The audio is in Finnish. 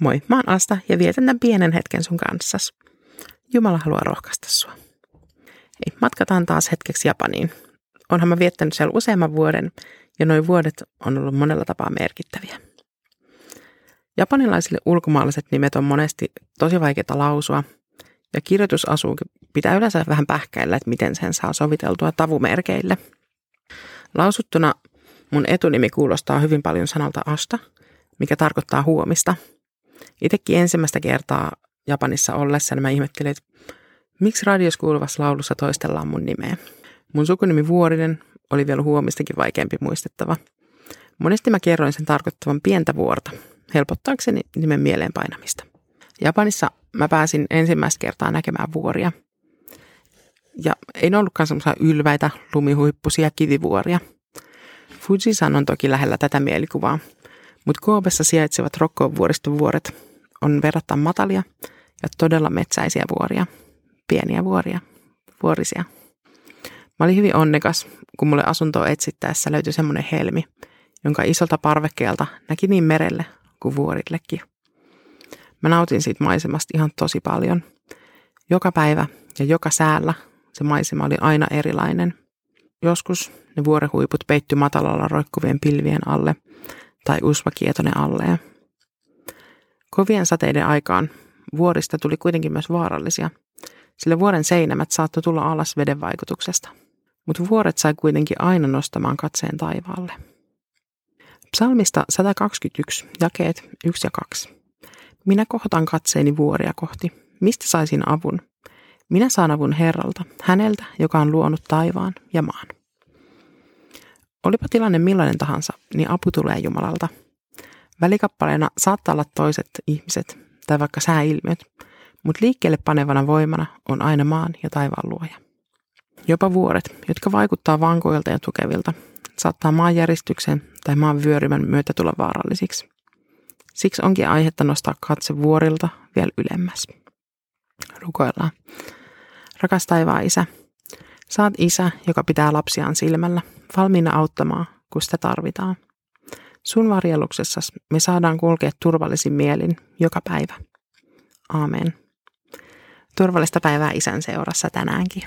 Moi, mä oon Asta ja vietän tämän pienen hetken sun kanssas. Jumala haluaa rohkaista sua. Ei, matkataan taas hetkeksi Japaniin. Onhan mä viettänyt siellä useamman vuoden ja noin vuodet on ollut monella tapaa merkittäviä. Japanilaisille ulkomaalaiset nimet on monesti tosi vaikeita lausua ja kirjoitusasuukin pitää yleensä vähän pähkäillä, että miten sen saa soviteltua tavumerkeille. Lausuttuna mun etunimi kuulostaa hyvin paljon sanalta asta, mikä tarkoittaa huomista – Itsekin ensimmäistä kertaa Japanissa ollessa niin mä ihmettelin, että miksi radios kuuluvassa laulussa toistellaan mun nimeä. Mun sukunimi Vuorinen oli vielä huomistakin vaikeampi muistettava. Monesti mä kerroin sen tarkoittavan pientä vuorta, helpottaakseni nimen mieleen painamista. Japanissa mä pääsin ensimmäistä kertaa näkemään vuoria. Ja ei ollutkaan semmoisia ylväitä, lumihuippusia kivivuoria. Fujisan on toki lähellä tätä mielikuvaa, mutta Koopessa sijaitsevat Rokkoon vuoriston vuoret on verrattain matalia ja todella metsäisiä vuoria. Pieniä vuoria, vuorisia. Mä olin hyvin onnekas, kun mulle asuntoa etsittäessä löytyi semmoinen helmi, jonka isolta parvekkeelta näki niin merelle kuin vuorillekin. Mä nautin siitä maisemasta ihan tosi paljon. Joka päivä ja joka säällä se maisema oli aina erilainen. Joskus ne vuorehuiput peitty matalalla roikkuvien pilvien alle – tai usva kietone alleen. Kovien sateiden aikaan vuorista tuli kuitenkin myös vaarallisia, sillä vuoren seinämät saattoi tulla alas veden vaikutuksesta. Mutta vuoret sai kuitenkin aina nostamaan katseen taivaalle. Psalmista 121, jakeet 1 ja 2. Minä kohtaan katseeni vuoria kohti. Mistä saisin avun? Minä saan avun Herralta, häneltä, joka on luonut taivaan ja maan. Olipa tilanne millainen tahansa, niin apu tulee Jumalalta. Välikappaleena saattaa olla toiset ihmiset tai vaikka sääilmiöt, mutta liikkeelle panevana voimana on aina maan ja taivaan luoja. Jopa vuoret, jotka vaikuttaa vankoilta ja tukevilta, saattaa maanjäristyksen tai maan vyörymän myötä tulla vaarallisiksi. Siksi onkin aihetta nostaa katse vuorilta vielä ylemmäs. Rukoillaan. Rakas taivaan isä, saat isä, joka pitää lapsiaan silmällä valmiina auttamaan, kun sitä tarvitaan. Sun varjeluksessa me saadaan kulkea turvallisin mielin joka päivä. Aamen. Turvallista päivää isän seurassa tänäänkin.